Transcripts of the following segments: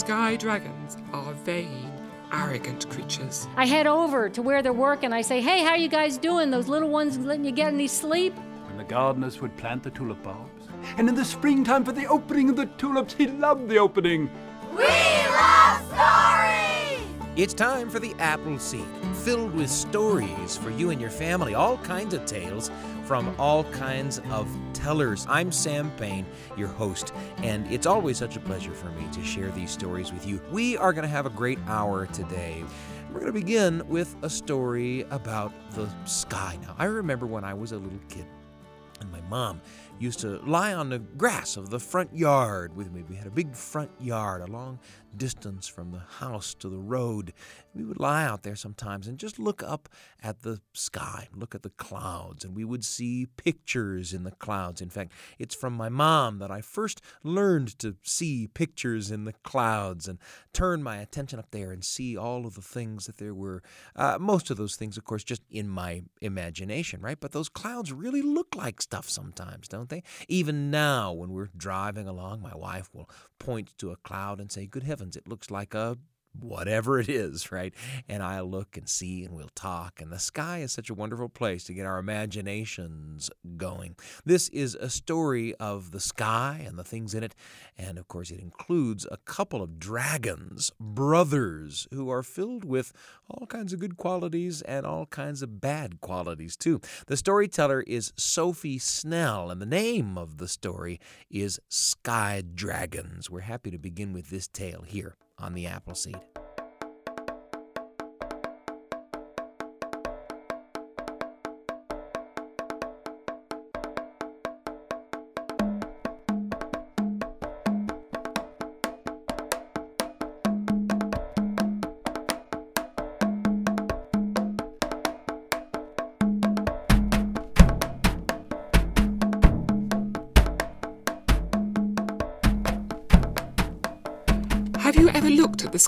sky dragons are vain, arrogant creatures. I head over to where they're working. I say, hey, how you guys doing? Those little ones letting you get any sleep? When the gardeners would plant the tulip bulbs, and in the springtime for the opening of the tulips, he loved the opening. We love stories! It's time for the Apple Seed, filled with stories for you and your family, all kinds of tales from all kinds of tellers. I'm Sam Payne, your host, and it's always such a pleasure for me to share these stories with you. We are going to have a great hour today. We're going to begin with a story about the sky. Now, I remember when I was a little kid, and my mom used to lie on the grass of the front yard with me. We had a big front yard, a long distance from the house to the road. We would lie out there sometimes and just look up at the sky, look at the clouds, and we would see pictures in the clouds. In fact, it's from my mom that I first learned to see pictures in the clouds and turn my attention up there and see all of the things that there were. Uh, most of those things, of course, just in my imagination, right? But those clouds really look like stuff sometimes, don't they? Even now, when we're driving along, my wife will point to a cloud and say, Good heavens, it looks like a whatever it is, right? And I look and see and we'll talk. And the sky is such a wonderful place to get our imaginations going. This is a story of the sky and the things in it. And of course, it includes a couple of dragons, brothers, who are filled with all kinds of good qualities and all kinds of bad qualities too. The storyteller is Sophie Snell, and the name of the story is Sky Dragons. We're happy to begin with this tale here on the Appleseed.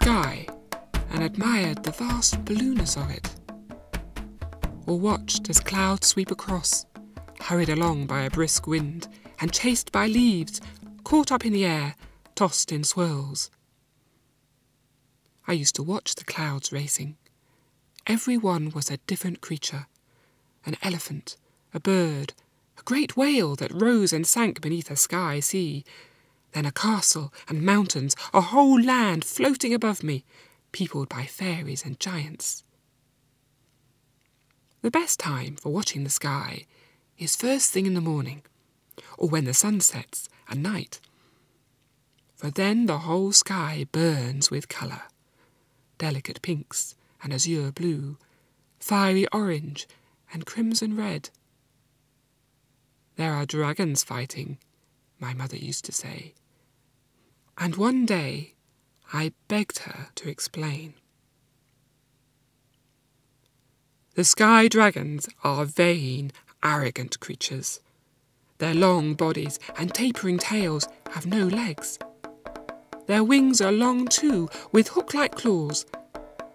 Sky and admired the vast blueness of it? Or watched as clouds sweep across, hurried along by a brisk wind, and chased by leaves, caught up in the air, tossed in swirls? I used to watch the clouds racing. Every one was a different creature an elephant, a bird, a great whale that rose and sank beneath a sky sea then a castle and mountains, a whole land floating above me, peopled by fairies and giants. The best time for watching the sky is first thing in the morning, or when the sun sets at night. For then the whole sky burns with colour delicate pinks and azure blue, fiery orange and crimson red. There are dragons fighting, my mother used to say. And one day I begged her to explain. The sky dragons are vain, arrogant creatures. Their long bodies and tapering tails have no legs. Their wings are long too, with hook like claws,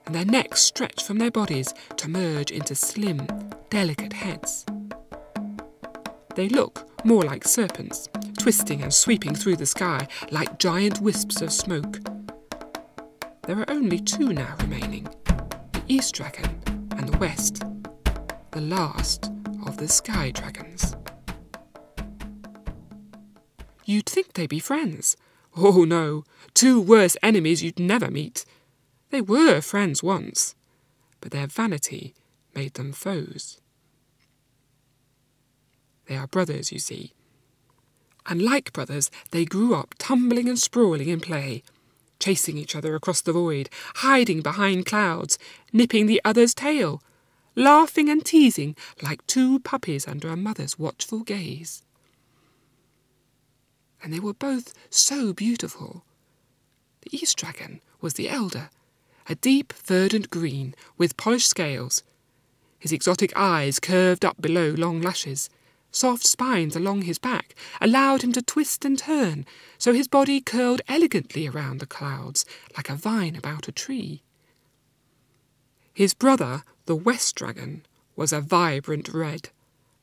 and their necks stretch from their bodies to merge into slim, delicate heads. They look more like serpents, twisting and sweeping through the sky like giant wisps of smoke. There are only two now remaining the East Dragon and the West, the last of the Sky Dragons. You'd think they'd be friends. Oh no, two worse enemies you'd never meet. They were friends once, but their vanity made them foes. They are brothers, you see. And like brothers, they grew up tumbling and sprawling in play, chasing each other across the void, hiding behind clouds, nipping the other's tail, laughing and teasing like two puppies under a mother's watchful gaze. And they were both so beautiful. The East Dragon was the elder, a deep verdant green with polished scales, his exotic eyes curved up below long lashes, soft spines along his back allowed him to twist and turn, so his body curled elegantly around the clouds like a vine about a tree. His brother, the West Dragon, was a vibrant red,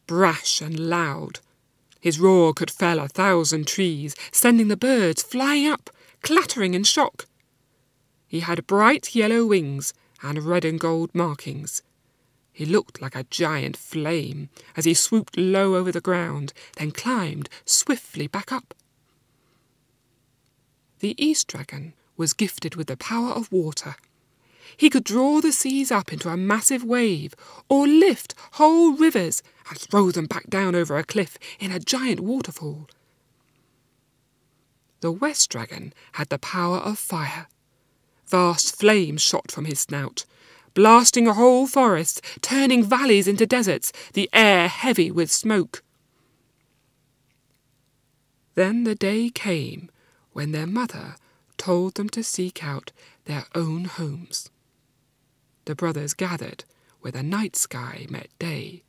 brash and loud. His roar could fell a thousand trees, sending the birds flying up, clattering in shock. He had bright yellow wings and red and gold markings. He looked like a giant flame as he swooped low over the ground, then climbed swiftly back up. The East Dragon was gifted with the power of water. He could draw the seas up into a massive wave, or lift whole rivers and throw them back down over a cliff in a giant waterfall. The West Dragon had the power of fire. Vast flames shot from his snout, blasting whole forests, turning valleys into deserts, the air heavy with smoke. Then the day came when their mother told them to seek out their own homes. The brothers gathered where the night sky met day,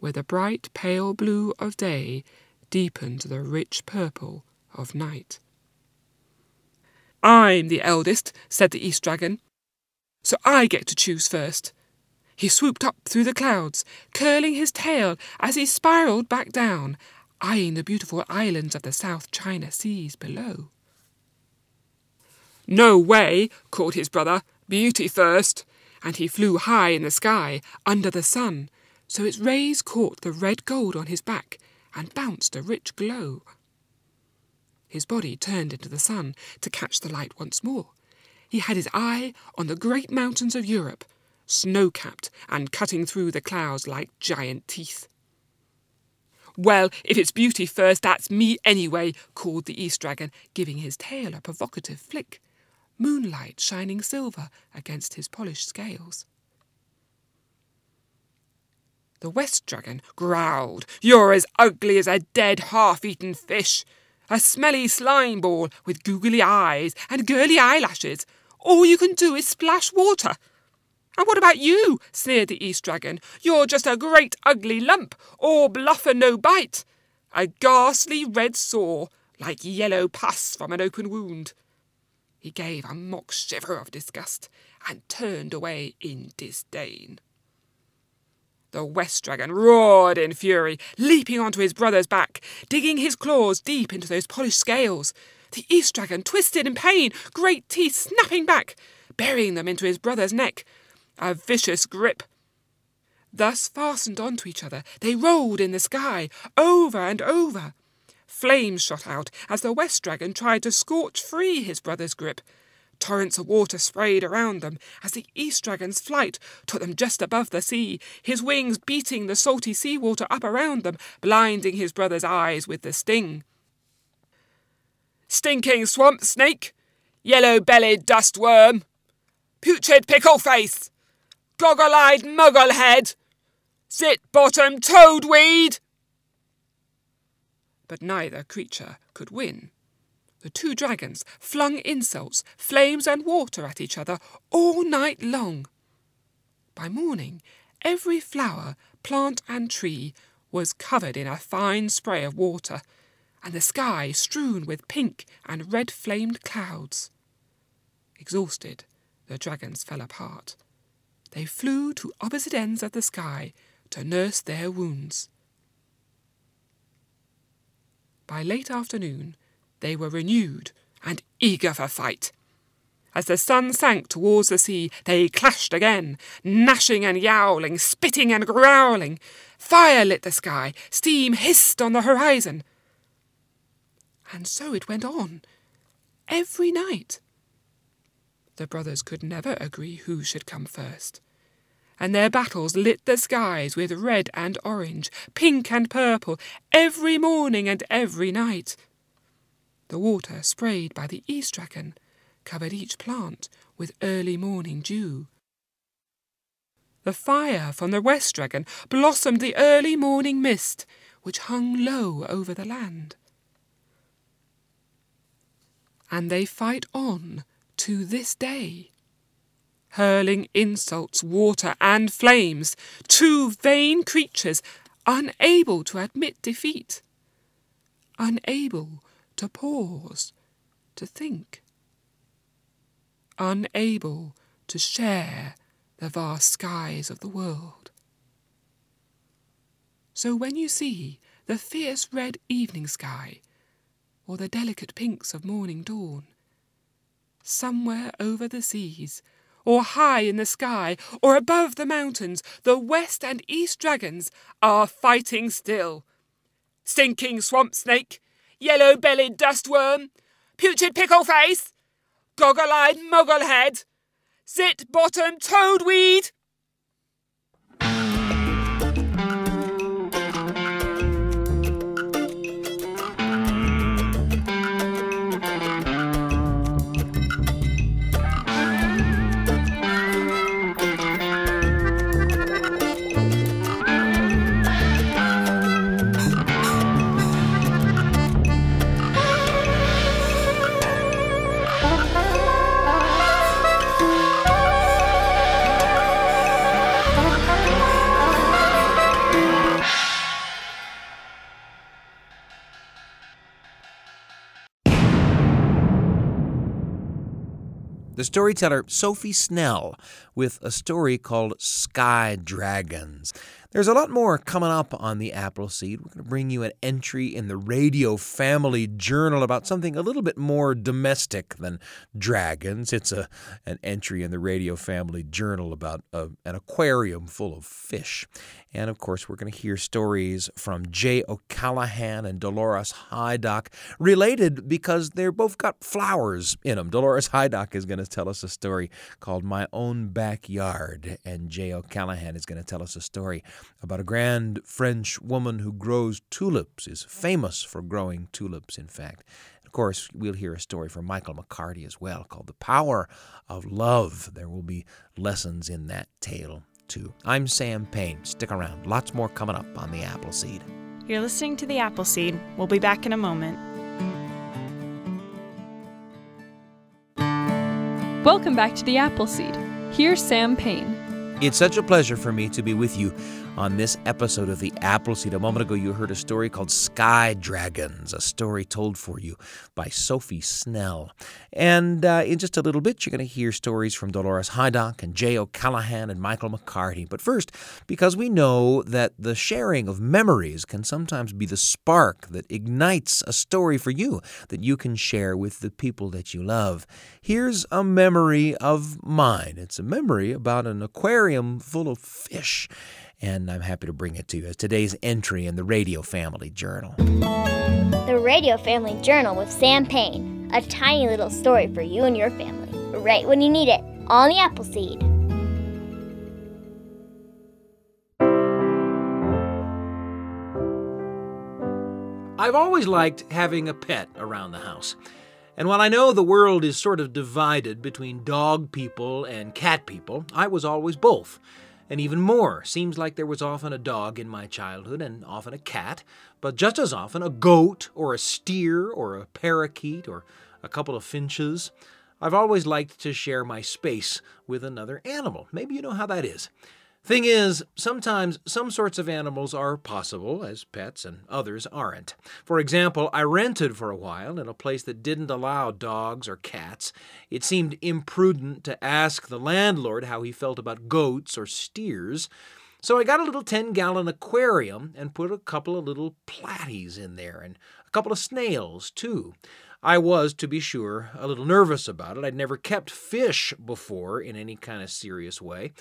where the bright pale blue of day deepened the rich purple of night. I'm the eldest, said the East Dragon, so I get to choose first. He swooped up through the clouds, curling his tail as he spiraled back down, eyeing the beautiful islands of the South China Seas below. No way, called his brother. Beauty first. And he flew high in the sky, under the sun, so its rays caught the red gold on his back and bounced a rich glow. His body turned into the sun to catch the light once more. He had his eye on the great mountains of Europe, snow capped and cutting through the clouds like giant teeth. Well, if it's beauty first, that's me anyway, called the East Dragon, giving his tail a provocative flick, moonlight shining silver against his polished scales. The West Dragon growled, You're as ugly as a dead half eaten fish. A smelly slime ball with googly eyes and girly eyelashes. All you can do is splash water. And what about you? sneered the East Dragon. You're just a great ugly lump, all bluff and no bite. A ghastly red sore, like yellow pus from an open wound. He gave a mock shiver of disgust and turned away in disdain. The West Dragon roared in fury, leaping onto his brother's back, digging his claws deep into those polished scales. The East Dragon twisted in pain, great teeth snapping back, burying them into his brother's neck. A vicious grip. Thus fastened onto each other, they rolled in the sky, over and over. Flames shot out as the West Dragon tried to scorch free his brother's grip. Torrents of water sprayed around them as the East Dragon's flight took them just above the sea, his wings beating the salty sea water up around them, blinding his brother's eyes with the sting. Stinking swamp snake, yellow bellied dust worm, putrid pickle face, goggle eyed muggle head, zit bottom toadweed! But neither creature could win. The two dragons flung insults, flames, and water at each other all night long. By morning, every flower, plant, and tree was covered in a fine spray of water, and the sky strewn with pink and red flamed clouds. Exhausted, the dragons fell apart. They flew to opposite ends of the sky to nurse their wounds. By late afternoon, they were renewed and eager for fight. As the sun sank towards the sea, they clashed again, gnashing and yowling, spitting and growling. Fire lit the sky, steam hissed on the horizon. And so it went on, every night. The brothers could never agree who should come first. And their battles lit the skies with red and orange, pink and purple, every morning and every night. The water sprayed by the East Dragon covered each plant with early morning dew. The fire from the West Dragon blossomed the early morning mist which hung low over the land. And they fight on to this day, hurling insults, water, and flames, two vain creatures unable to admit defeat, unable to pause, to think, unable to share the vast skies of the world. So when you see the fierce red evening sky, or the delicate pinks of morning dawn, Somewhere over the seas, or high in the sky, or above the mountains, the west and east dragons are fighting still. Stinking swamp snake, yellow bellied dustworm, putrid pickle face, goggle eyed mogglehead, zit bottom toadweed. Storyteller Sophie Snell with a story called Sky Dragons. There's a lot more coming up on the Appleseed. We're going to bring you an entry in the Radio Family Journal about something a little bit more domestic than dragons. It's a an entry in the Radio Family Journal about a, an aquarium full of fish. And of course, we're going to hear stories from Jay O'Callahan and Dolores Hydock, related because they're both got flowers in them. Dolores Hydock is going to tell us a story called My Own Backyard, and Jay O'Callahan is going to tell us a story about a grand French woman who grows tulips, is famous for growing tulips, in fact. Of course, we'll hear a story from Michael McCarty as well called The Power of Love. There will be lessons in that tale I'm Sam Payne. Stick around. Lots more coming up on the Appleseed. You're listening to The Appleseed. We'll be back in a moment. Welcome back to The Appleseed. Here's Sam Payne. It's such a pleasure for me to be with you on this episode of The Appleseed. A moment ago, you heard a story called Sky Dragons, a story told for you by Sophie Snell. And uh, in just a little bit, you're going to hear stories from Dolores Hydock and Jay O'Callahan and Michael McCarty. But first, because we know that the sharing of memories can sometimes be the spark that ignites a story for you that you can share with the people that you love. Here's a memory of mine. It's a memory about an aquarium full of fish and I'm happy to bring it to you as today's entry in the Radio Family Journal. The Radio Family Journal with Sam Payne, a tiny little story for you and your family, right when you need it, on the Appleseed. I've always liked having a pet around the house. And while I know the world is sort of divided between dog people and cat people, I was always both and even more. Seems like there was often a dog in my childhood and often a cat, but just as often a goat or a steer or a parakeet or a couple of finches. I've always liked to share my space with another animal. Maybe you know how that is. Thing is, sometimes some sorts of animals are possible as pets and others aren't. For example, I rented for a while in a place that didn't allow dogs or cats. It seemed imprudent to ask the landlord how he felt about goats or steers. So I got a little 10 gallon aquarium and put a couple of little platies in there and a couple of snails, too. I was, to be sure, a little nervous about it. I'd never kept fish before in any kind of serious way.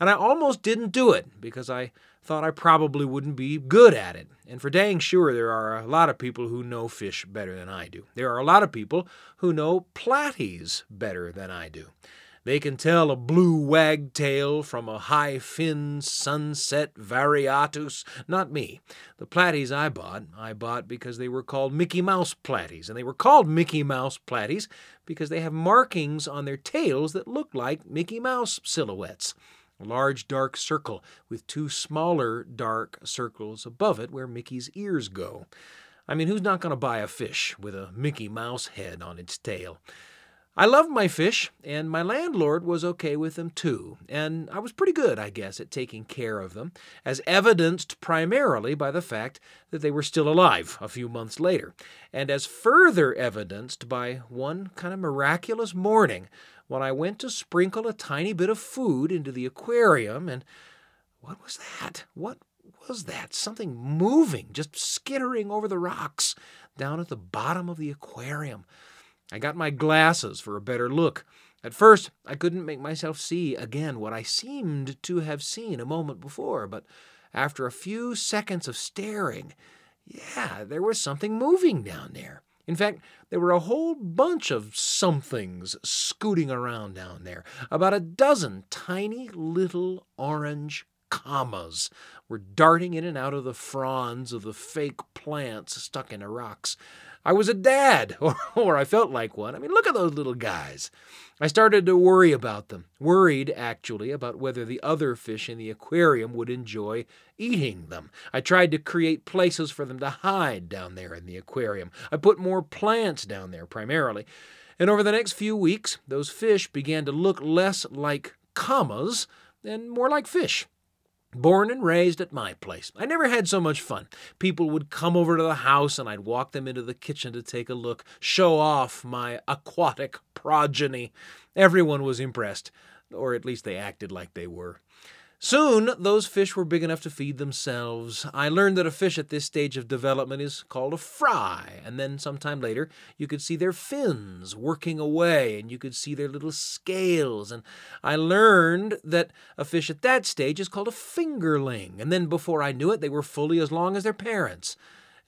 And I almost didn't do it because I thought I probably wouldn't be good at it. And for dang sure, there are a lot of people who know fish better than I do. There are a lot of people who know platies better than I do. They can tell a blue wagtail from a high fin sunset variatus. Not me. The platies I bought, I bought because they were called Mickey Mouse platies. And they were called Mickey Mouse platies because they have markings on their tails that look like Mickey Mouse silhouettes a large dark circle with two smaller dark circles above it where Mickey's ears go. I mean, who's not going to buy a fish with a Mickey Mouse head on its tail? I loved my fish, and my landlord was okay with them too, and I was pretty good, I guess, at taking care of them, as evidenced primarily by the fact that they were still alive a few months later, and as further evidenced by one kind of miraculous morning when I went to sprinkle a tiny bit of food into the aquarium, and what was that? What was that? Something moving, just skittering over the rocks down at the bottom of the aquarium. I got my glasses for a better look. At first, I couldn't make myself see again what I seemed to have seen a moment before, but after a few seconds of staring, yeah, there was something moving down there. In fact, there were a whole bunch of somethings scooting around down there. About a dozen tiny little orange commas were darting in and out of the fronds of the fake plants stuck in the rocks. I was a dad, or, or I felt like one. I mean, look at those little guys. I started to worry about them, worried actually about whether the other fish in the aquarium would enjoy eating them. I tried to create places for them to hide down there in the aquarium. I put more plants down there primarily. And over the next few weeks, those fish began to look less like commas and more like fish. Born and raised at my place. I never had so much fun. People would come over to the house and I'd walk them into the kitchen to take a look, show off my aquatic progeny. Everyone was impressed, or at least they acted like they were. Soon, those fish were big enough to feed themselves. I learned that a fish at this stage of development is called a fry, and then sometime later, you could see their fins working away, and you could see their little scales. And I learned that a fish at that stage is called a fingerling, and then before I knew it, they were fully as long as their parents.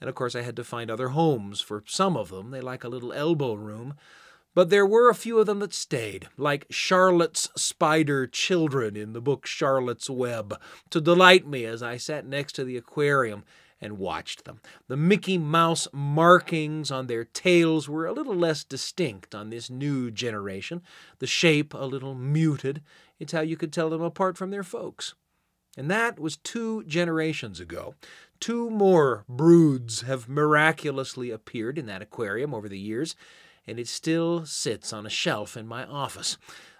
And of course, I had to find other homes for some of them. They like a little elbow room. But there were a few of them that stayed, like Charlotte's spider children in the book Charlotte's Web, to delight me as I sat next to the aquarium and watched them. The Mickey Mouse markings on their tails were a little less distinct on this new generation, the shape a little muted. It's how you could tell them apart from their folks. And that was two generations ago. Two more broods have miraculously appeared in that aquarium over the years, and it still sits on a shelf in my office.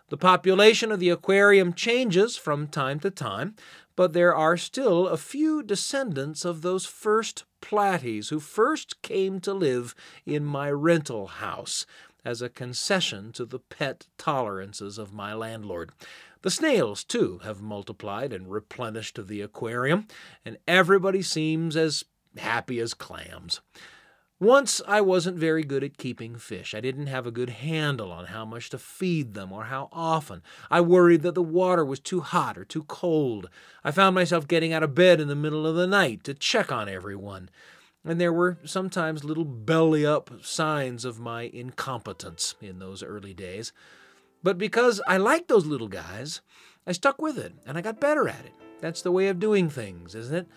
The population of the aquarium changes from time to time, but there are still a few descendants of those first platies who first came to live in my rental house as a concession to the pet tolerances of my landlord. The snails, too, have multiplied and replenished the aquarium, and everybody seems as happy as clams. Once I wasn't very good at keeping fish. I didn't have a good handle on how much to feed them or how often. I worried that the water was too hot or too cold. I found myself getting out of bed in the middle of the night to check on everyone. And there were sometimes little belly up signs of my incompetence in those early days. But because I liked those little guys, I stuck with it and I got better at it. That's the way of doing things, isn't it?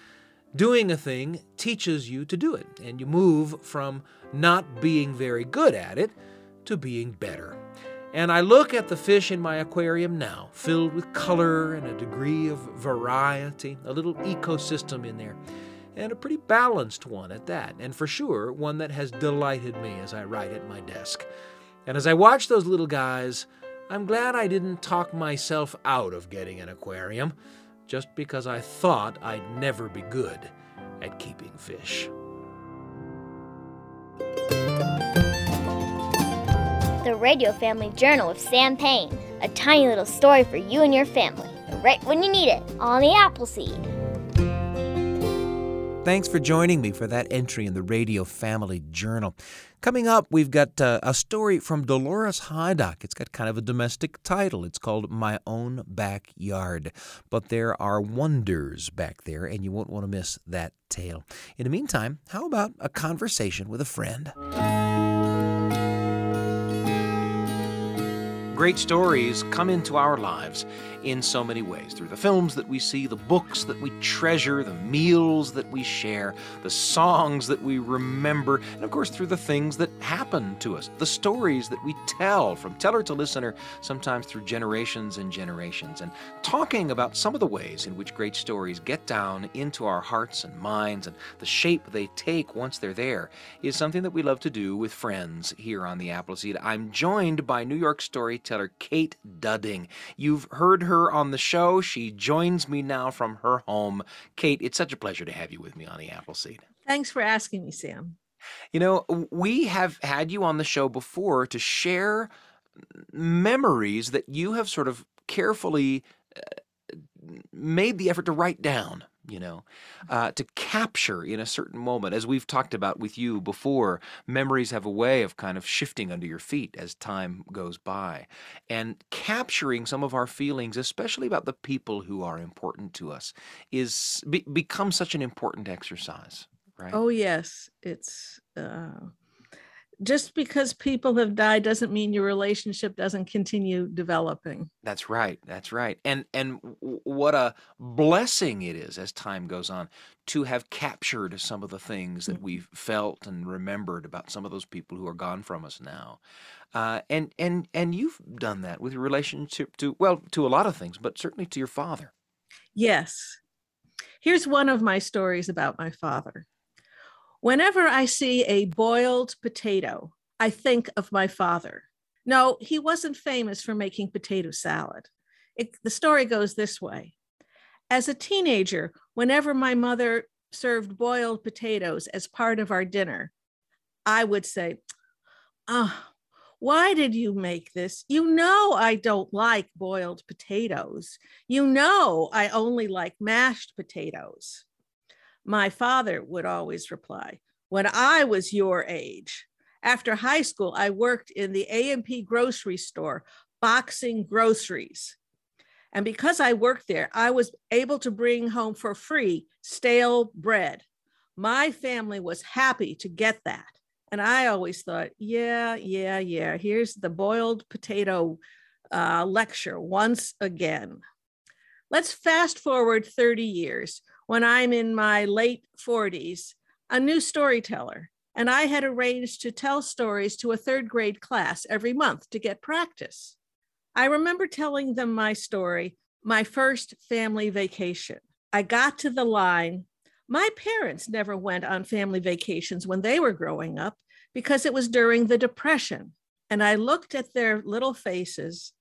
Doing a thing teaches you to do it, and you move from not being very good at it to being better. And I look at the fish in my aquarium now, filled with color and a degree of variety, a little ecosystem in there, and a pretty balanced one at that, and for sure, one that has delighted me as I write at my desk. And as I watch those little guys, I'm glad I didn't talk myself out of getting an aquarium just because I thought I'd never be good at keeping fish. The Radio Family Journal with Sam Payne. A tiny little story for you and your family, right when you need it, on the Appleseed. Thanks for joining me for that entry in the Radio Family Journal. Coming up, we've got uh, a story from Dolores Hydock. It's got kind of a domestic title. It's called My Own Backyard. But there are wonders back there, and you won't want to miss that tale. In the meantime, how about a conversation with a friend? Great stories come into our lives in so many ways through the films that we see, the books that we treasure, the meals that we share, the songs that we remember, and of course through the things that happen to us, the stories that we tell from teller to listener, sometimes through generations and generations. And talking about some of the ways in which great stories get down into our hearts and minds and the shape they take once they're there is something that we love to do with friends here on the Appleseed. I'm joined by New York storyteller Kate Dudding. You've heard her on the show. She joins me now from her home. Kate, it's such a pleasure to have you with me on the Appleseed. Thanks for asking me, Sam. You know, we have had you on the show before to share memories that you have sort of carefully uh, made the effort to write down you know, uh, to capture in a certain moment. As we've talked about with you before, memories have a way of kind of shifting under your feet as time goes by. And capturing some of our feelings, especially about the people who are important to us, is be, becomes such an important exercise, right? Oh, yes. It's. Uh just because people have died doesn't mean your relationship doesn't continue developing. That's right that's right. And and what a blessing it is as time goes on to have captured some of the things that we've felt and remembered about some of those people who are gone from us now. Uh, and and and you've done that with your relationship to well to a lot of things but certainly to your father. Yes. Here's one of my stories about my father Whenever I see a boiled potato, I think of my father. No, he wasn't famous for making potato salad. It, the story goes this way. As a teenager, whenever my mother served boiled potatoes as part of our dinner, I would say, oh, why did you make this? You know, I don't like boiled potatoes. You know, I only like mashed potatoes. My father would always reply, When I was your age, after high school, I worked in the A&P grocery store, boxing groceries. And because I worked there, I was able to bring home for free stale bread. My family was happy to get that. And I always thought, yeah, yeah, yeah, here's the boiled potato uh, lecture once again. Let's fast forward 30 years when I'm in my late 40s, a new storyteller. And I had arranged to tell stories to a third grade class every month to get practice. I remember telling them my story, my first family vacation. I got to the line. My parents never went on family vacations when they were growing up because it was during the Depression. And I looked at their little faces,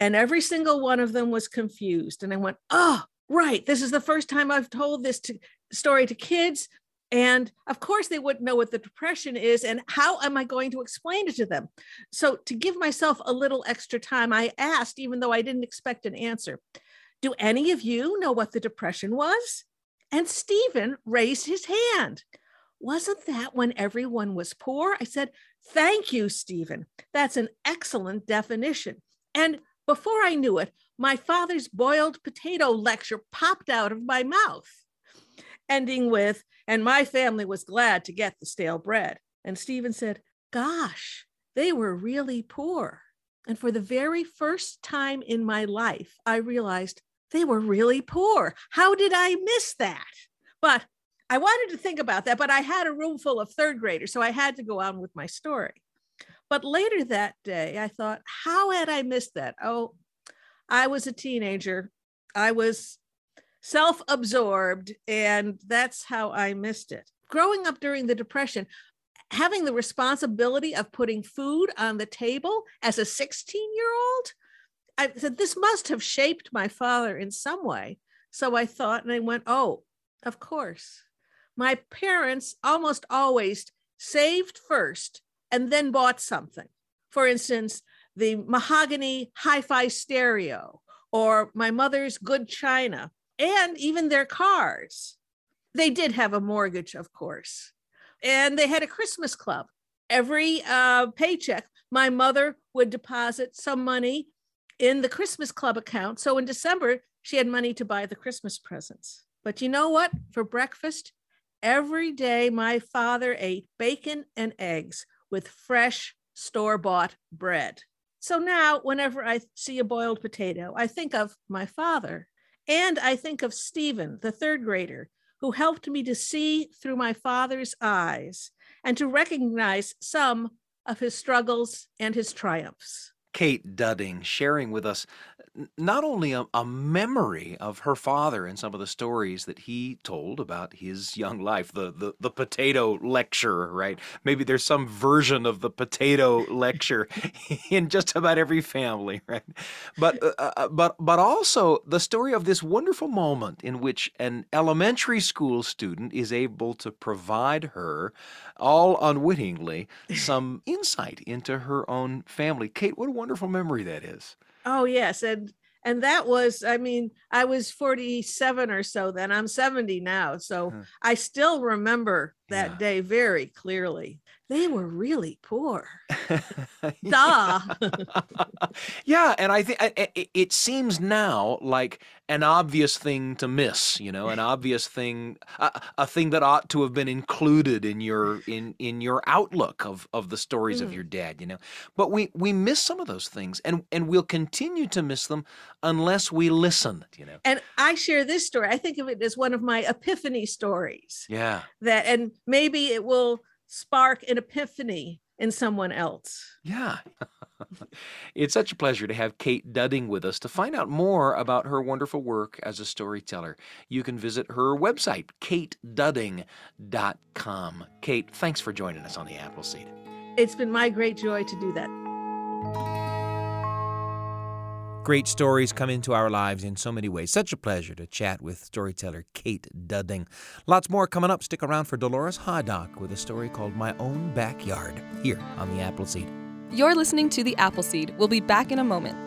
and every single one of them was confused. And I went, Oh, right, this is the first time I've told this to, story to kids. And of course, they wouldn't know what the depression is. And how am I going to explain it to them? So, to give myself a little extra time, I asked, even though I didn't expect an answer, Do any of you know what the depression was? And Stephen raised his hand. Wasn't that when everyone was poor? I said, Thank you, Stephen. That's an excellent definition. And before I knew it, my father's boiled potato lecture popped out of my mouth, ending with, and my family was glad to get the stale bread. And Stephen said, Gosh, they were really poor. And for the very first time in my life, I realized they were really poor. How did I miss that? But I wanted to think about that, but I had a room full of third graders, so I had to go on with my story. But later that day, I thought, how had I missed that? Oh, I was a teenager. I was self absorbed, and that's how I missed it. Growing up during the Depression, having the responsibility of putting food on the table as a 16 year old, I said, this must have shaped my father in some way. So I thought, and I went, oh, of course. My parents almost always saved first and then bought something. For instance, the mahogany hi fi stereo or my mother's good china and even their cars. They did have a mortgage, of course. And they had a Christmas club. Every uh, paycheck, my mother would deposit some money in the Christmas club account. So in December, she had money to buy the Christmas presents. But you know what? For breakfast, every day my father ate bacon and eggs with fresh store bought bread. So now, whenever I see a boiled potato, I think of my father and I think of Stephen, the third grader, who helped me to see through my father's eyes and to recognize some of his struggles and his triumphs. Kate Dudding sharing with us not only a, a, memory of her father and some of the stories that he told about his young life, the, the, the potato lecture, right? Maybe there's some version of the potato lecture in just about every family, right? But, uh, uh, uh, but, but also the story of this wonderful moment in which an elementary school student is able to provide her, all unwittingly, some insight into her own family. Kate, what a wonderful memory that is. Oh, yes. And and that was i mean i was 47 or so then i'm 70 now so Huh. i still remember that Yeah. day very clearly they were really poor duh yeah, and I think it, it seems now like an obvious thing to miss. You know, an obvious thing, a, a thing that ought to have been included in your in in your outlook of of the stories of Mhm. your dad. You know, but we we miss some of those things, and and we'll continue to miss them unless we listen. You know. and i share this story i think of it as one of my epiphany stories Yeah. that and maybe it will spark an epiphany in someone else Yeah. it's such a pleasure to have Kate Dudding with us. To find out more about her wonderful work as a storyteller, you can visit her website, katedudding.com. Kate, thanks for joining us on the Appleseed. it's been my great joy to do that Great stories come into our lives in so many ways. Such a pleasure to chat with storyteller Kate Dudding. Lots more coming up. Stick around for Dolores Hydock with a story called My Own Backyard here on the Appleseed. You're listening to The Appleseed. We'll be back in a moment.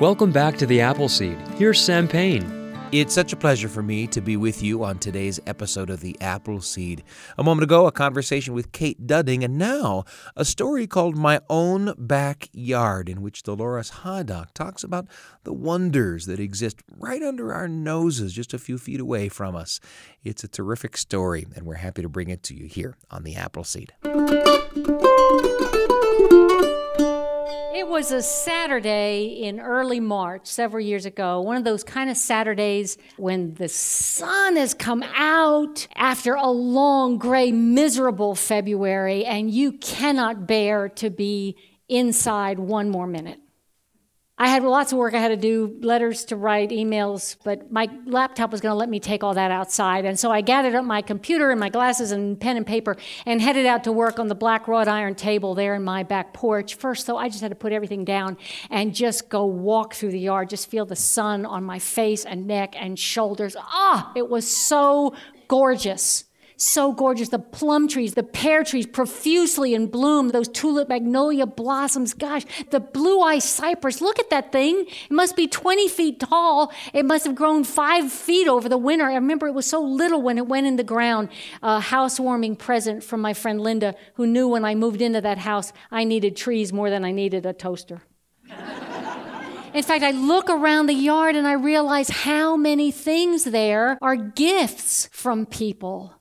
Welcome back to the Appleseed. Here's Sam Payne. It's such a pleasure for me to be with you on today's episode of The Apple Seed. A moment ago, a conversation with Kate Dudding, and now a story called My Own Backyard, in which Dolores Hydock talks about the wonders that exist right under our noses, just a few feet away from us. It's a terrific story, and we're happy to bring it to you here on The Appleseed. It was a Saturday in early March several years ago, one of those kind of Saturdays when the sun has come out after a long, gray, miserable February, and you cannot bear to be inside one more minute. I had lots of work I had to do, letters to write, emails, but my laptop was going to let me take all that outside. And so I gathered up my computer and my glasses and pen and paper and headed out to work on the black wrought iron table there in my back porch. First, though, I just had to put everything down and just go walk through the yard, just feel the sun on my face and neck and shoulders. Ah, it was so gorgeous so gorgeous. The plum trees, the pear trees profusely in bloom, those tulip magnolia blossoms. Gosh, the blue eye cypress. Look at that thing. It must be 20 feet tall. It must have grown five feet over the winter. I remember it was so little when it went in the ground. A housewarming present from my friend Linda, who knew when I moved into that house I needed trees more than I needed a toaster. In fact, I look around the yard and I realize how many things there are gifts from people.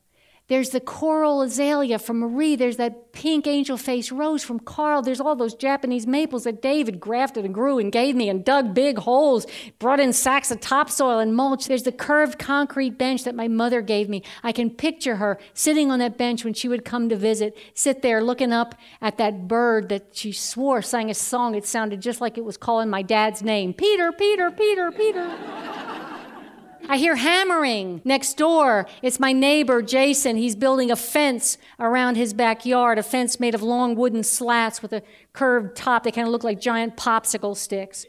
There's the coral azalea from Marie. There's that pink angel face rose from Carl. There's all those Japanese maples that David grafted and grew and gave me and dug big holes, brought in sacks of topsoil and mulch. There's the curved concrete bench that my mother gave me. I can picture her sitting on that bench when she would come to visit, sit there looking up at that bird that she swore sang a song. It sounded just like it was calling my dad's name Peter, Peter, Peter, Peter. I hear hammering next door. It's my neighbor, Jason. He's building a fence around his backyard, a fence made of long wooden slats with a curved top. They kind of look like giant popsicle sticks.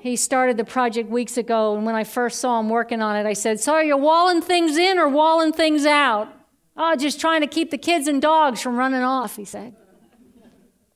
He started the project weeks ago, and when I first saw him working on it, I said, So are you walling things in or walling things out? Oh, just trying to keep the kids and dogs from running off, he said.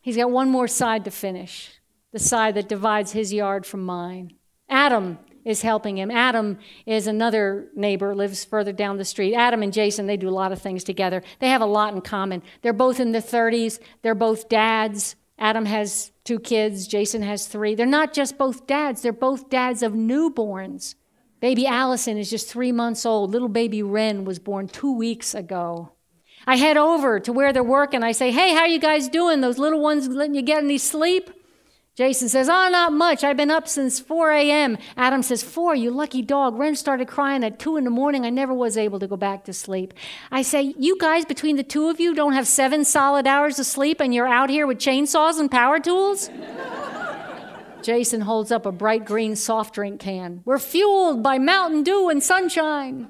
He's got one more side to finish the side that divides his yard from mine. Adam is helping him. Adam is another neighbor, lives further down the street. Adam and Jason, they do a lot of things together. They have a lot in common. They're both in their 30s, they're both dads. Adam has two kids, Jason has three. They're not just both dads, they're both dads of newborns. Baby Allison is just three months old. Little baby Ren was born two weeks ago. I head over to where they're working. I say, Hey, how you guys doing? Those little ones letting you get any sleep? Jason says, Oh, not much. I've been up since 4 a.m. Adam says, 4, you lucky dog. Ren started crying at 2 in the morning. I never was able to go back to sleep. I say, You guys, between the two of you, don't have seven solid hours of sleep and you're out here with chainsaws and power tools? Jason holds up a bright green soft drink can. We're fueled by Mountain Dew and sunshine.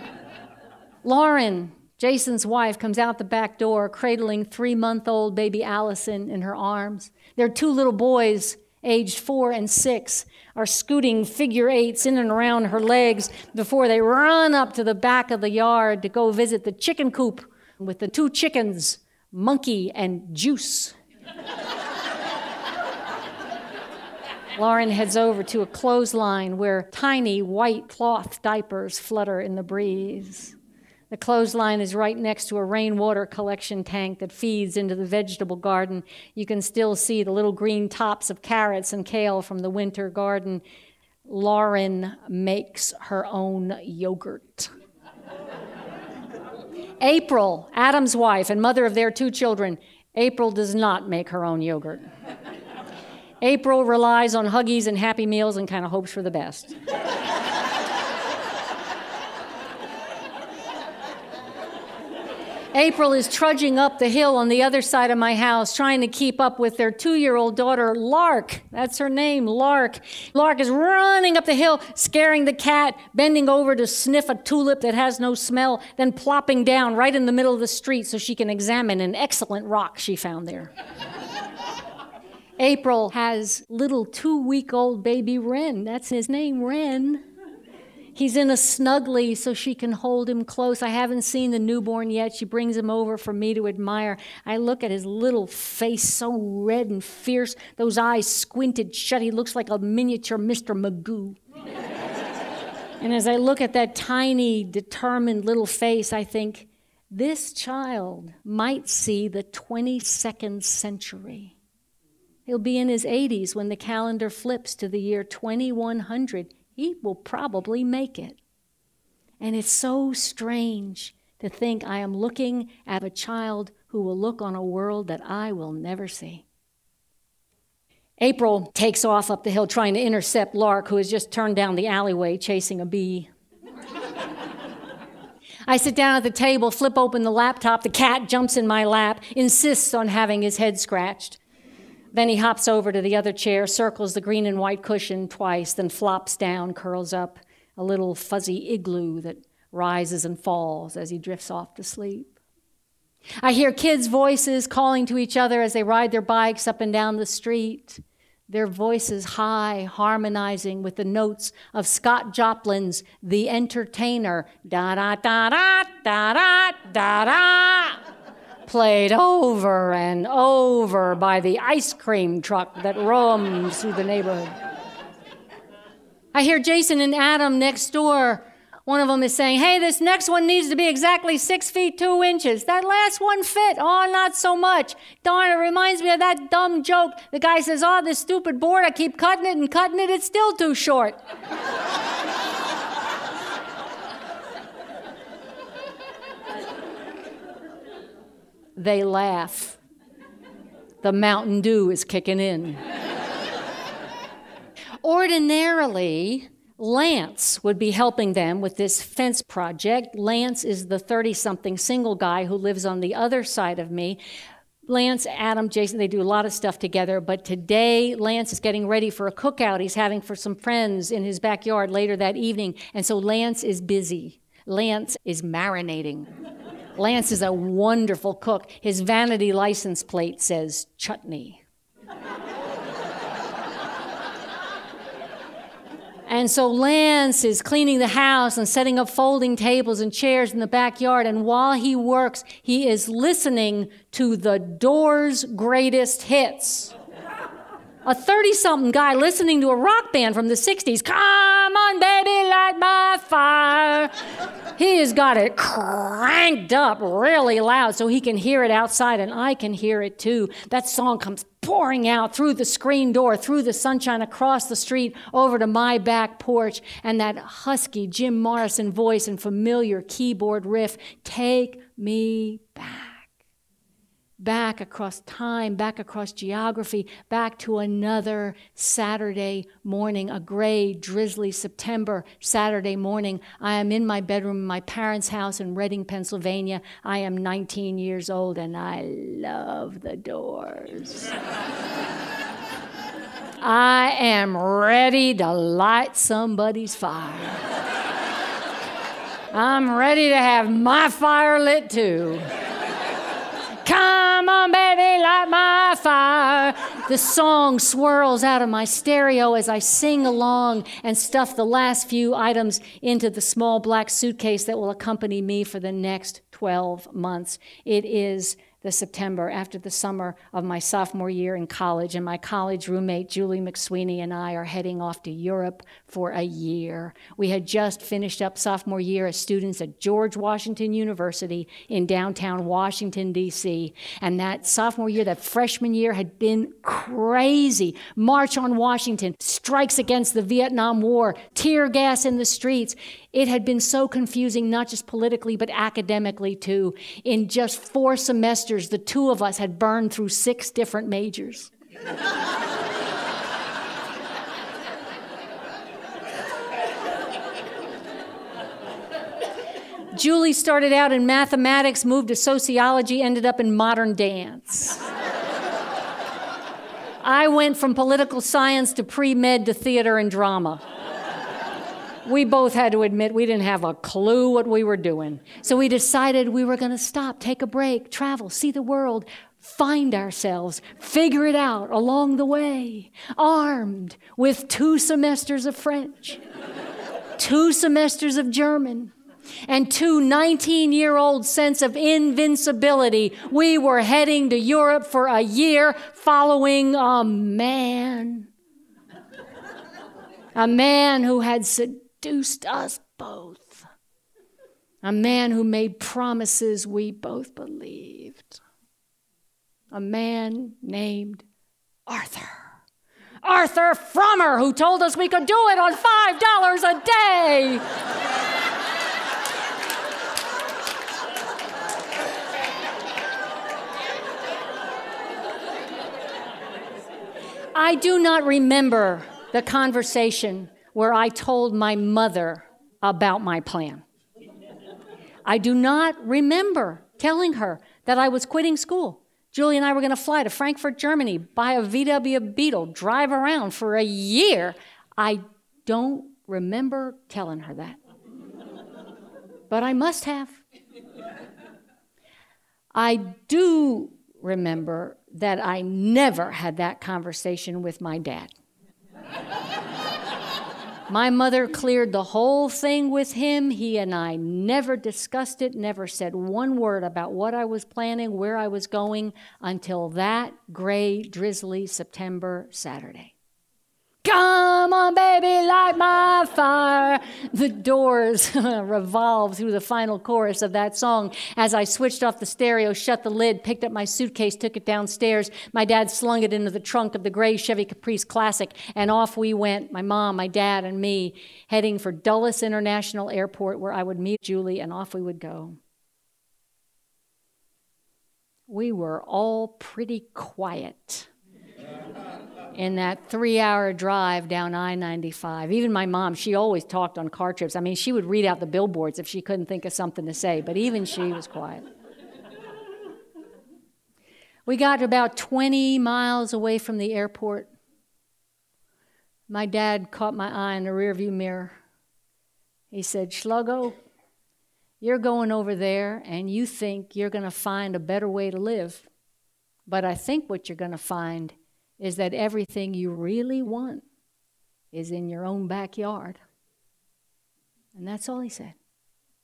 Lauren, Jason's wife, comes out the back door, cradling three month old baby Allison in her arms. Their two little boys, aged four and six, are scooting figure eights in and around her legs before they run up to the back of the yard to go visit the chicken coop with the two chickens, Monkey and Juice. Lauren heads over to a clothesline where tiny white cloth diapers flutter in the breeze. The clothesline is right next to a rainwater collection tank that feeds into the vegetable garden. You can still see the little green tops of carrots and kale from the winter garden. Lauren makes her own yogurt. April, Adam's wife and mother of their two children, April does not make her own yogurt. April relies on Huggies and Happy Meals and kind of hopes for the best. April is trudging up the hill on the other side of my house, trying to keep up with their two year old daughter, Lark. That's her name, Lark. Lark is running up the hill, scaring the cat, bending over to sniff a tulip that has no smell, then plopping down right in the middle of the street so she can examine an excellent rock she found there. April has little two week old baby Wren. That's his name, Wren. He's in a snuggly so she can hold him close. I haven't seen the newborn yet. She brings him over for me to admire. I look at his little face, so red and fierce, those eyes squinted shut. He looks like a miniature Mr. Magoo. and as I look at that tiny, determined little face, I think, this child might see the 22nd century. He'll be in his 80s when the calendar flips to the year 2100 he will probably make it. And it's so strange to think I am looking at a child who will look on a world that I will never see. April takes off up the hill trying to intercept Lark, who has just turned down the alleyway chasing a bee. I sit down at the table, flip open the laptop. The cat jumps in my lap, insists on having his head scratched. Then he hops over to the other chair, circles the green and white cushion twice, then flops down, curls up, a little fuzzy igloo that rises and falls as he drifts off to sleep. I hear kids' voices calling to each other as they ride their bikes up and down the street, their voices high, harmonizing with the notes of Scott Joplin's The Entertainer. Da da da da da da da da played over and over by the ice cream truck that roams through the neighborhood. I hear Jason and Adam next door. One of them is saying, Hey, this next one needs to be exactly six feet two inches. That last one fit. Oh, not so much. Darn, it reminds me of that dumb joke. The guy says, Oh, this stupid board, I keep cutting it and cutting it, it's still too short. they laugh. The Mountain Dew is kicking in. Ordinarily, Lance would be helping them with this fence project. Lance is the 30 something single guy who lives on the other side of me. Lance, Adam, Jason, they do a lot of stuff together, but today Lance is getting ready for a cookout he's having for some friends in his backyard later that evening, and so Lance is busy. Lance is marinating. Lance is a wonderful cook. His vanity license plate says chutney. And so Lance is cleaning the house and setting up folding tables and chairs in the backyard. And while he works, he is listening to the Doors' greatest hits. A 30 something guy listening to a rock band from the 60s. Come on, baby, light my fire. He has got it cranked up really loud so he can hear it outside, and I can hear it too. That song comes pouring out through the screen door, through the sunshine, across the street, over to my back porch, and that husky Jim Morrison voice and familiar keyboard riff take me back back across time, back across geography, back to another Saturday morning, a gray, drizzly September Saturday morning. I am in my bedroom in my parents' house in Reading, Pennsylvania. I am 19 years old and I love the doors. I am ready to light somebody's fire. I'm ready to have my fire lit too. On, baby, light my fire. The song swirls out of my stereo as I sing along and stuff the last few items into the small black suitcase that will accompany me for the next 12 months. It is the September after the summer of my sophomore year in college, and my college roommate Julie McSweeney and I are heading off to Europe for a year. We had just finished up sophomore year as students at George Washington University in downtown Washington, D.C. And that sophomore year, that freshman year, had been crazy. March on Washington, strikes against the Vietnam War, tear gas in the streets. It had been so confusing, not just politically, but academically too. In just four semesters, the two of us had burned through six different majors. Julie started out in mathematics, moved to sociology, ended up in modern dance. I went from political science to pre med to theater and drama we both had to admit we didn't have a clue what we were doing. So we decided we were going to stop, take a break, travel, see the world, find ourselves, figure it out along the way, armed with two semesters of French, two semesters of German, and two 19 year old sense of invincibility. We were heading to Europe for a year following a man. A man who had seduced us both. A man who made promises we both believed. A man named Arthur. Arthur Frommer, who told us we could do it on $5 a day. I do not remember the conversation where I told my mother about my plan. I do not remember telling her that I was quitting school. Julie and I were going to fly to Frankfurt, Germany, buy a VW Beetle, drive around for a year. I don't remember telling her that. But I must have. I do remember that I never had that conversation with my dad. My mother cleared the whole thing with him. He and I never discussed it, never said one word about what I was planning, where I was going, until that gray, drizzly September Saturday. Come on, baby, light my fire. The doors revolve through the final chorus of that song. As I switched off the stereo, shut the lid, picked up my suitcase, took it downstairs. My dad slung it into the trunk of the gray Chevy Caprice Classic, and off we went, my mom, my dad, and me, heading for Dulles International Airport, where I would meet Julie, and off we would go. We were all pretty quiet in that three hour drive down I 95. Even my mom, she always talked on car trips. I mean, she would read out the billboards if she couldn't think of something to say, but even she was quiet. We got about 20 miles away from the airport. My dad caught my eye in the rearview mirror. He said, Schluggo, you're going over there and you think you're going to find a better way to live. But I think what you're going to find is that everything you really want is in your own backyard. And that's all he said.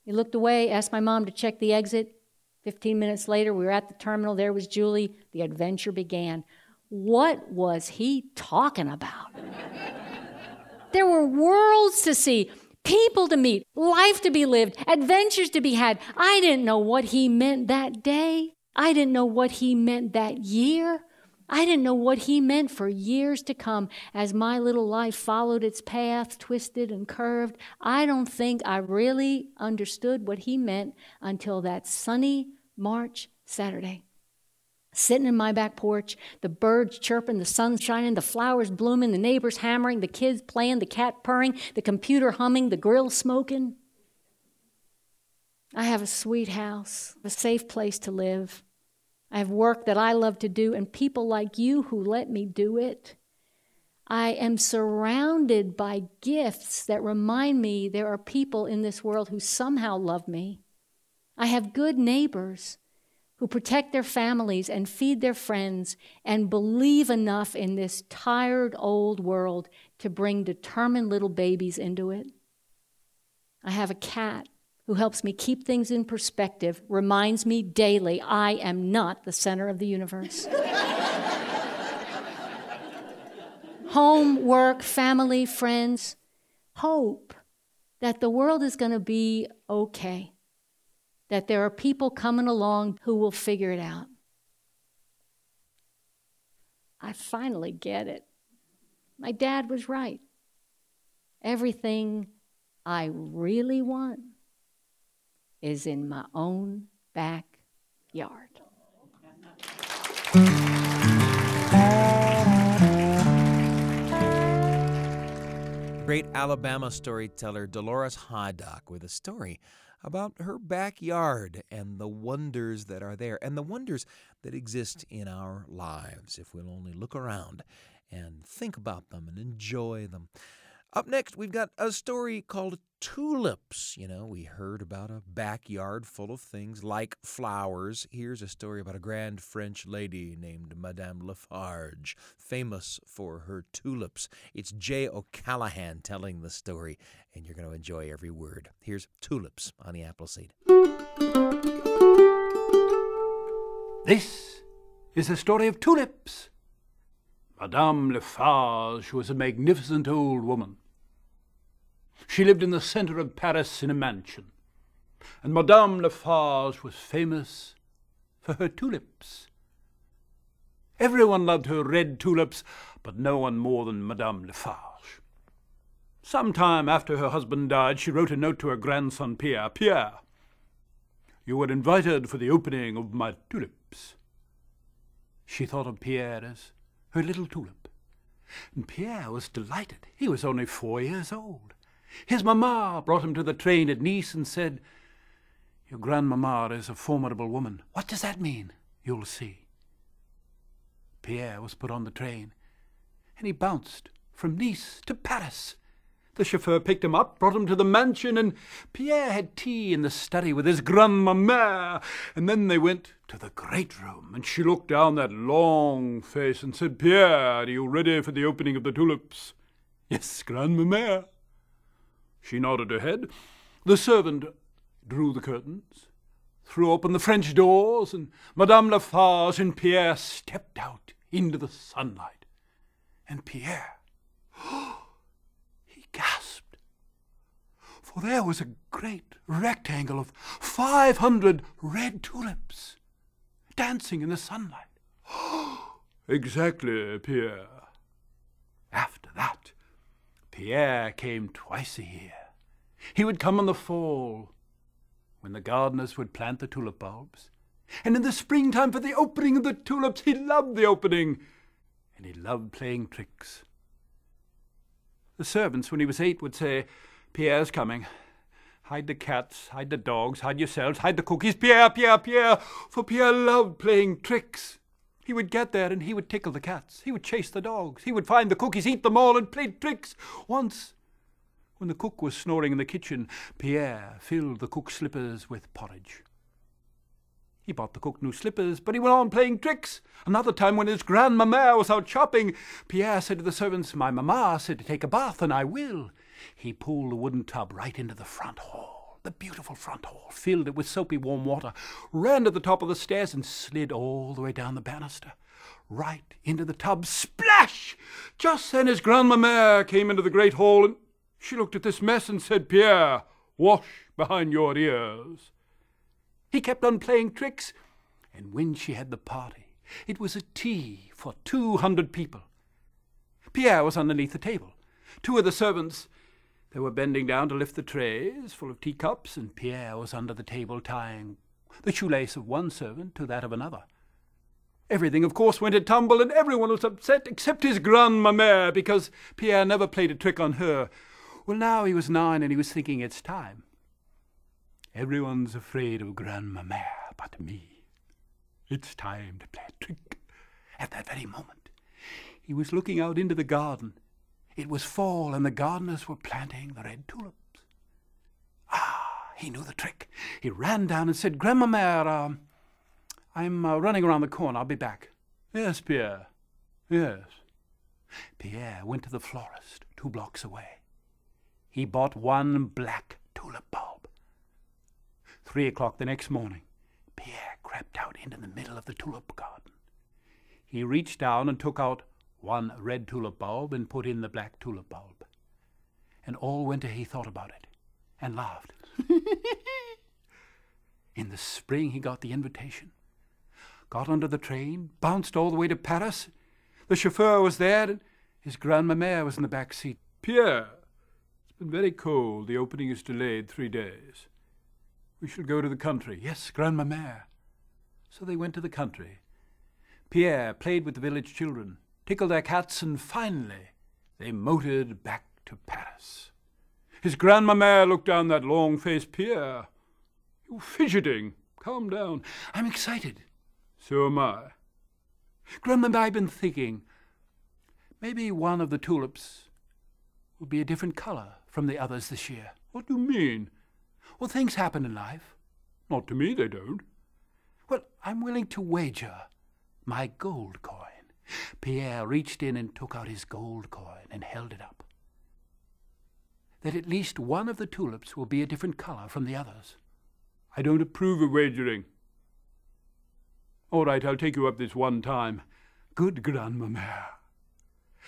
He looked away, asked my mom to check the exit. 15 minutes later, we were at the terminal. There was Julie. The adventure began. What was he talking about? there were worlds to see, people to meet, life to be lived, adventures to be had. I didn't know what he meant that day. I didn't know what he meant that year. I didn't know what he meant for years to come as my little life followed its path, twisted and curved. I don't think I really understood what he meant until that sunny March Saturday. Sitting in my back porch, the birds chirping, the sun shining, the flowers blooming, the neighbors hammering, the kids playing, the cat purring, the computer humming, the grill smoking. I have a sweet house, a safe place to live. I have work that I love to do, and people like you who let me do it. I am surrounded by gifts that remind me there are people in this world who somehow love me. I have good neighbors who protect their families and feed their friends and believe enough in this tired old world to bring determined little babies into it. I have a cat who helps me keep things in perspective, reminds me daily I am not the center of the universe. Home, work, family, friends, hope that the world is going to be okay, that there are people coming along who will figure it out. I finally get it. My dad was right. Everything I really want is in my own backyard. Great Alabama storyteller Dolores Hydock with a story about her backyard and the wonders that are there and the wonders that exist in our lives if we'll only look around and think about them and enjoy them. Up next, we've got a story called Tulips. You know, we heard about a backyard full of things like flowers. Here's a story about a grand French lady named Madame Lafarge, famous for her tulips. It's Jay O'Callahan telling the story, and you're going to enjoy every word. Here's Tulips on the Apple Seed. This is the story of tulips. Madame Lafarge was a magnificent old woman. She lived in the centre of Paris in a mansion, and Madame Lafarge was famous for her tulips. Everyone loved her red tulips, but no one more than Madame Lafarge. Some time after her husband died, she wrote a note to her grandson Pierre. Pierre, you were invited for the opening of my tulips. She thought of Pierre as her little tulip. And Pierre was delighted. He was only four years old. His mamma brought him to the train at Nice and said, Your grandmamma is a formidable woman. What does that mean? You'll see. Pierre was put on the train, and he bounced from Nice to Paris. The chauffeur picked him up, brought him to the mansion, and Pierre had tea in the study with his grandmamma. And then they went to the great room, and she looked down that long face and said, Pierre, are you ready for the opening of the tulips? Yes, grandmamma. She nodded her head. The servant drew the curtains, threw open the French doors, and Madame Lafarge and Pierre stepped out into the sunlight. And Pierre, gasped, for there was a great rectangle of five hundred red tulips dancing in the sunlight. exactly, Pierre. After that, Pierre came twice a year. He would come in the fall, when the gardeners would plant the tulip bulbs, and in the springtime for the opening of the tulips. He loved the opening, and he loved playing tricks. The servants, when he was eight, would say, Pierre's coming. Hide the cats, hide the dogs, hide yourselves, hide the cookies. Pierre, Pierre, Pierre, for Pierre loved playing tricks. He would get there and he would tickle the cats. He would chase the dogs. He would find the cookies, eat them all, and play tricks. Once, when the cook was snoring in the kitchen, Pierre filled the cook's slippers with porridge. He bought the cook new slippers, but he went on playing tricks. Another time, when his grandmamma was out shopping, Pierre said to the servants, My mamma said to take a bath, and I will. He pulled the wooden tub right into the front hall the beautiful front hall, filled it with soapy warm water, ran to the top of the stairs and slid all the way down the banister, right into the tub. Splash! Just then his grandmamma came into the great hall and she looked at this mess and said, Pierre, wash behind your ears. He kept on playing tricks, and when she had the party, it was a tea for two hundred people. Pierre was underneath the table. Two of the servants they were bending down to lift the trays full of teacups, and Pierre was under the table tying the shoelace of one servant to that of another. Everything, of course, went a tumble, and everyone was upset except his grandmamma, because Pierre never played a trick on her. Well, now he was nine, and he was thinking it's time. Everyone's afraid of grandmamma but me. It's time to play a trick. At that very moment, he was looking out into the garden it was fall, and the gardeners were planting the red tulips. Ah, he knew the trick. He ran down and said, Grandmamma, uh, I'm uh, running around the corner. I'll be back. Yes, Pierre. Yes. Pierre went to the florist two blocks away. He bought one black tulip bulb. Three o'clock the next morning, Pierre crept out into the middle of the tulip garden. He reached down and took out one red tulip bulb and put in the black tulip bulb. And all winter he thought about it and laughed. in the spring he got the invitation, got under the train, bounced all the way to Paris. The chauffeur was there, and his grandmamere was in the back seat. Pierre, it's been very cold. The opening is delayed three days. We shall go to the country. Yes, grandmamere. So they went to the country. Pierre played with the village children, tickled their cats, and finally they motored back to Paris. His grandmamere looked down that long faced Pierre. You're fidgeting. Calm down. I'm excited. So am I. Grandmamere, I've been thinking. Maybe one of the tulips will be a different color from the others this year. What do you mean? Well, things happen in life. Not to me, they don't. Well, I'm willing to wager my gold coin. Pierre reached in and took out his gold coin and held it up. That at least one of the tulips will be a different color from the others. I don't approve of wagering. All right, I'll take you up this one time. Good grandmamere.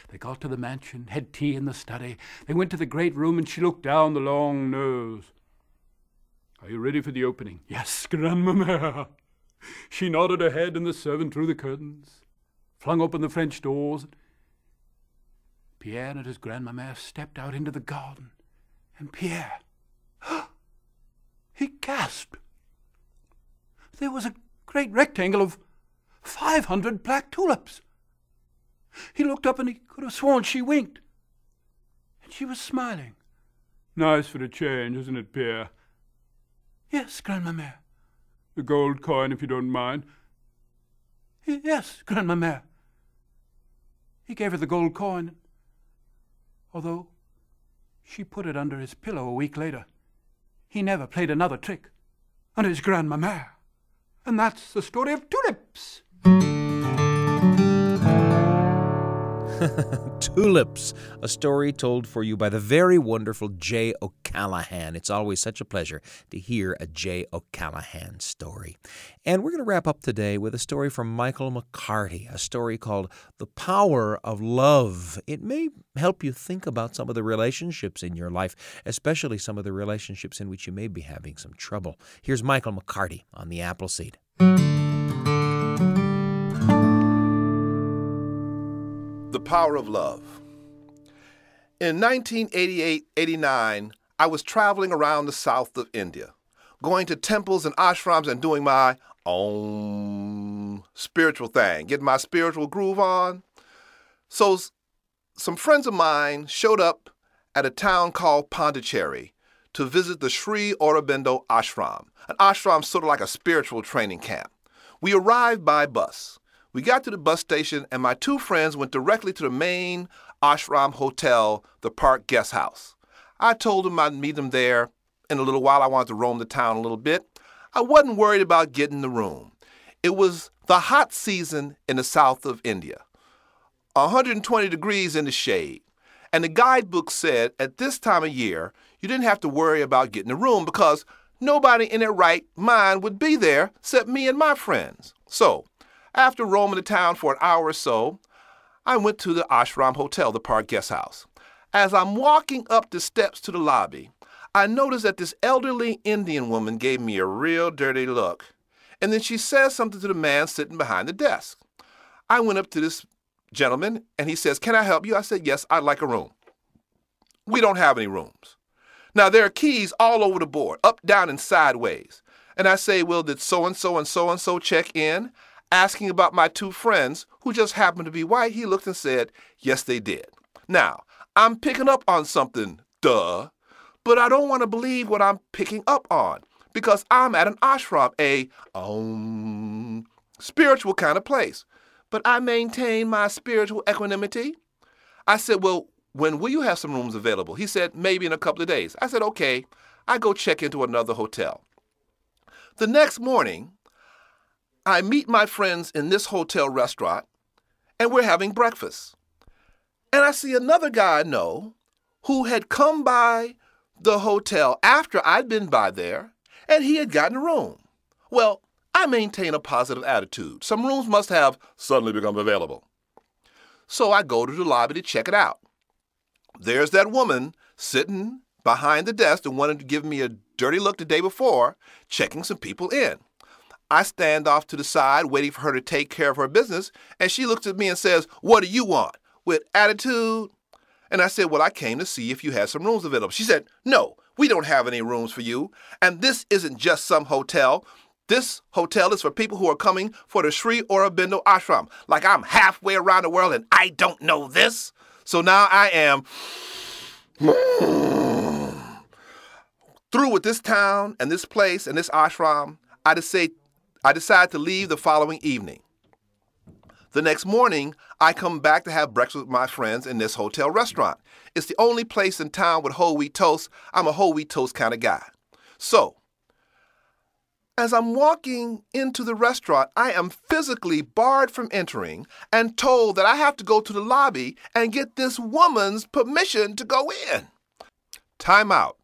They got to the mansion, had tea in the study. They went to the great room, and she looked down the long nose. Are you ready for the opening? Yes, grandmamma. She nodded her head, and the servant drew the curtains, flung open the French doors. Pierre and his grandmamma stepped out into the garden, and Pierre, he gasped. There was a great rectangle of five hundred black tulips. He looked up and he could have sworn she winked. And she was smiling. Nice for a change, isn't it, Pierre? Yes, grandmamere. The gold coin, if you don't mind. Yes, grandmamere. He gave her the gold coin, although she put it under his pillow a week later. He never played another trick. on his grandmamere. And that's the story of tulips. Tulips, a story told for you by the very wonderful Jay O'Callahan. It's always such a pleasure to hear a Jay O'Callahan story. And we're going to wrap up today with a story from Michael McCarty, a story called The Power of Love. It may help you think about some of the relationships in your life, especially some of the relationships in which you may be having some trouble. Here's Michael McCarty on the Apple Seed. The Power of Love. In 1988 89, I was traveling around the south of India, going to temples and ashrams and doing my own spiritual thing, getting my spiritual groove on. So, some friends of mine showed up at a town called Pondicherry to visit the Sri Aurobindo Ashram. An ashram sort of like a spiritual training camp. We arrived by bus. We got to the bus station, and my two friends went directly to the main ashram hotel, the Park Guest House. I told them I'd meet them there in a little while. I wanted to roam the town a little bit. I wasn't worried about getting the room. It was the hot season in the south of India 120 degrees in the shade. And the guidebook said at this time of year, you didn't have to worry about getting a room because nobody in their right mind would be there except me and my friends. So, after roaming the town for an hour or so, I went to the Ashram Hotel, the Park Guest House. As I'm walking up the steps to the lobby, I noticed that this elderly Indian woman gave me a real dirty look. And then she says something to the man sitting behind the desk. I went up to this gentleman and he says, Can I help you? I said, Yes, I'd like a room. We don't have any rooms. Now, there are keys all over the board, up, down, and sideways. And I say, Well, did so and so and so and so check in? Asking about my two friends who just happened to be white, he looked and said, Yes, they did. Now, I'm picking up on something, duh, but I don't want to believe what I'm picking up on because I'm at an ashram, a um, spiritual kind of place. But I maintain my spiritual equanimity. I said, Well, when will you have some rooms available? He said, Maybe in a couple of days. I said, Okay. I go check into another hotel. The next morning, I meet my friends in this hotel restaurant and we're having breakfast. And I see another guy I know who had come by the hotel after I'd been by there and he had gotten a room. Well, I maintain a positive attitude. Some rooms must have suddenly become available. So I go to the lobby to check it out. There's that woman sitting behind the desk and wanted to give me a dirty look the day before, checking some people in. I stand off to the side, waiting for her to take care of her business, and she looks at me and says, What do you want? With attitude? And I said, Well, I came to see if you had some rooms available. She said, No, we don't have any rooms for you. And this isn't just some hotel. This hotel is for people who are coming for the Sri Aurobindo Ashram. Like I'm halfway around the world and I don't know this. So now I am through with this town and this place and this ashram. I decide, I decide to leave the following evening. The next morning, I come back to have breakfast with my friends in this hotel restaurant. It's the only place in town with whole wheat toast. I'm a whole wheat toast kind of guy. So, as I'm walking into the restaurant, I am physically barred from entering and told that I have to go to the lobby and get this woman's permission to go in. Time out.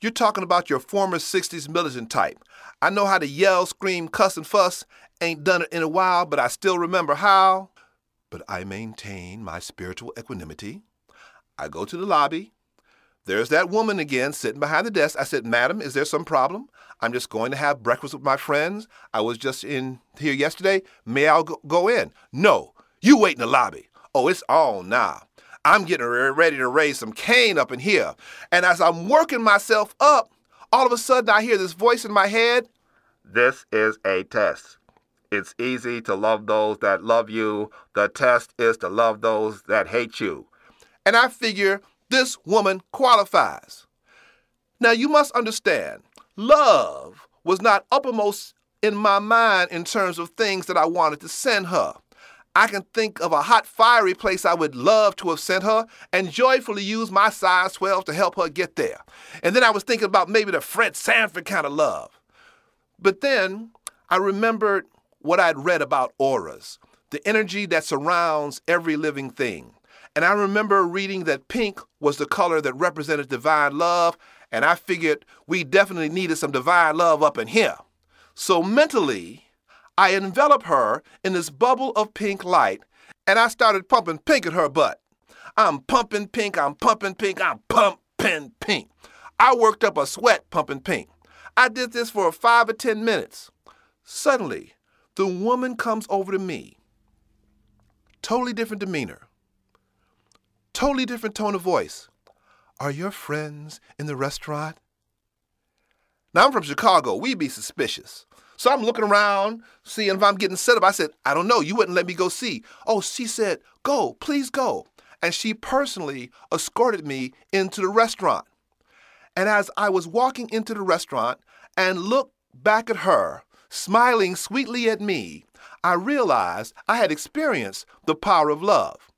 You're talking about your former 60s militant type. I know how to yell, scream, cuss, and fuss. Ain't done it in a while, but I still remember how. But I maintain my spiritual equanimity. I go to the lobby. There's that woman again sitting behind the desk. I said, Madam, is there some problem? I'm just going to have breakfast with my friends. I was just in here yesterday. May I go in? No, you wait in the lobby. Oh, it's on now. I'm getting ready to raise some Cain up in here. And as I'm working myself up, all of a sudden I hear this voice in my head This is a test. It's easy to love those that love you. The test is to love those that hate you. And I figure this woman qualifies. Now you must understand, love was not uppermost in my mind in terms of things that I wanted to send her. I can think of a hot, fiery place I would love to have sent her and joyfully use my size 12 to help her get there. And then I was thinking about maybe the Fred Sanford kind of love. But then I remembered what I'd read about auras, the energy that surrounds every living thing. And I remember reading that pink was the color that represented divine love, and I figured we definitely needed some divine love up in here. So mentally, I enveloped her in this bubble of pink light, and I started pumping pink at her butt. I'm pumping pink, I'm pumping pink, I'm pumping pink. I worked up a sweat pumping pink. I did this for five or ten minutes. Suddenly, the woman comes over to me. Totally different demeanor. Totally different tone of voice. Are your friends in the restaurant? Now, I'm from Chicago. We'd be suspicious. So I'm looking around, seeing if I'm getting set up. I said, I don't know. You wouldn't let me go see. Oh, she said, Go, please go. And she personally escorted me into the restaurant. And as I was walking into the restaurant and looked back at her, smiling sweetly at me, I realized I had experienced the power of love.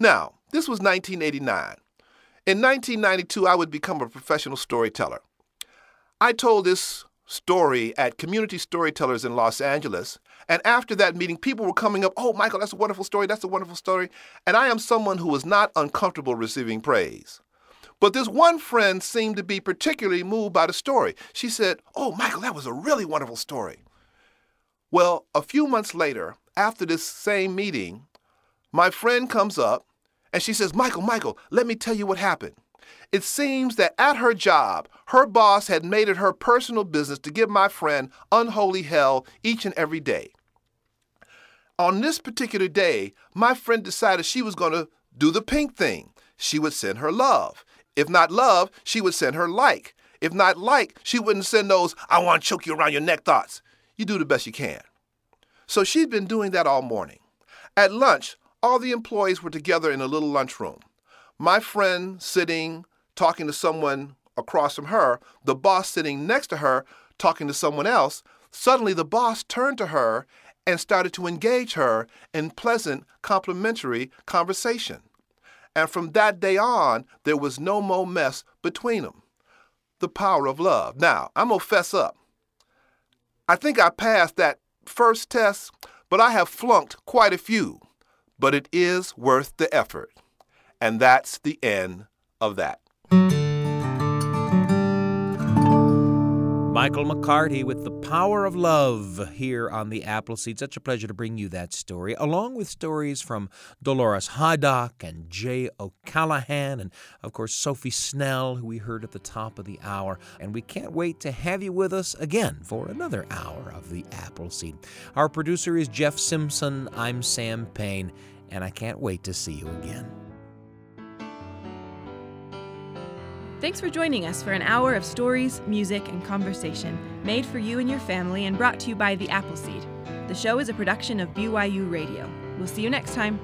Now, this was 1989. In 1992, I would become a professional storyteller. I told this story at Community Storytellers in Los Angeles, and after that meeting, people were coming up, Oh, Michael, that's a wonderful story, that's a wonderful story. And I am someone who was not uncomfortable receiving praise. But this one friend seemed to be particularly moved by the story. She said, Oh, Michael, that was a really wonderful story. Well, a few months later, after this same meeting, my friend comes up and she says, Michael, Michael, let me tell you what happened. It seems that at her job, her boss had made it her personal business to give my friend unholy hell each and every day. On this particular day, my friend decided she was going to do the pink thing. She would send her love. If not love, she would send her like. If not like, she wouldn't send those, I want to choke you around your neck thoughts. You do the best you can. So she'd been doing that all morning. At lunch, all the employees were together in a little lunchroom. My friend sitting, talking to someone across from her, the boss sitting next to her, talking to someone else. Suddenly, the boss turned to her and started to engage her in pleasant, complimentary conversation. And from that day on, there was no more mess between them. The power of love. Now, I'm going to fess up. I think I passed that first test, but I have flunked quite a few. But it is worth the effort. And that's the end of that. Michael McCarty with The Power of Love here on the Apple Seed. Such a pleasure to bring you that story, along with stories from Dolores Hydock and Jay O'Callahan, and of course Sophie Snell, who we heard at the top of the hour. And we can't wait to have you with us again for another hour of the Apple Seed. Our producer is Jeff Simpson. I'm Sam Payne, and I can't wait to see you again. Thanks for joining us for an hour of stories, music, and conversation made for you and your family and brought to you by The Apple Seed. The show is a production of BYU Radio. We'll see you next time.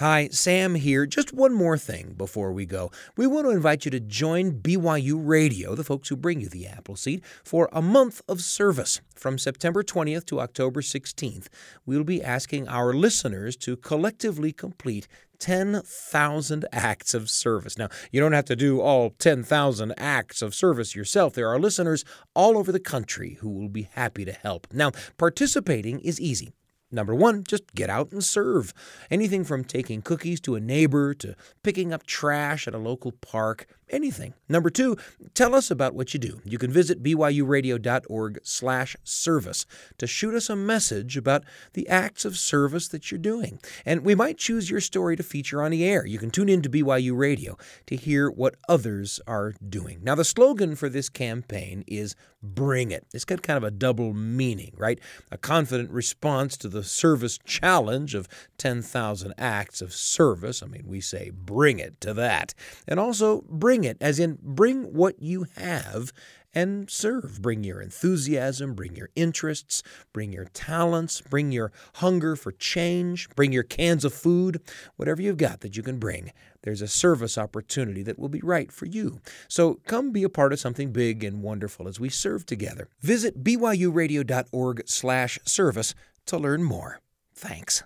Hi, Sam here. Just one more thing before we go. We want to invite you to join BYU Radio, the folks who bring you the Apple Seed, for a month of service. From September 20th to October 16th, we'll be asking our listeners to collectively complete 10,000 acts of service. Now, you don't have to do all 10,000 acts of service yourself. There are listeners all over the country who will be happy to help. Now, participating is easy. Number one, just get out and serve. Anything from taking cookies to a neighbor to picking up trash at a local park, anything. Number two, tell us about what you do. You can visit byuradio.org slash service to shoot us a message about the acts of service that you're doing. And we might choose your story to feature on the air. You can tune in to BYU Radio to hear what others are doing. Now, the slogan for this campaign is Bring It. It's got kind of a double meaning, right? A confident response to the service challenge of 10,000 acts of service. I mean, we say bring it to that. And also bring it, as in bring what you have and serve. Bring your enthusiasm, bring your interests, bring your talents, bring your hunger for change, bring your cans of food, whatever you've got that you can bring. There's a service opportunity that will be right for you. So come be a part of something big and wonderful as we serve together. Visit byuradio.org/service to learn more. Thanks.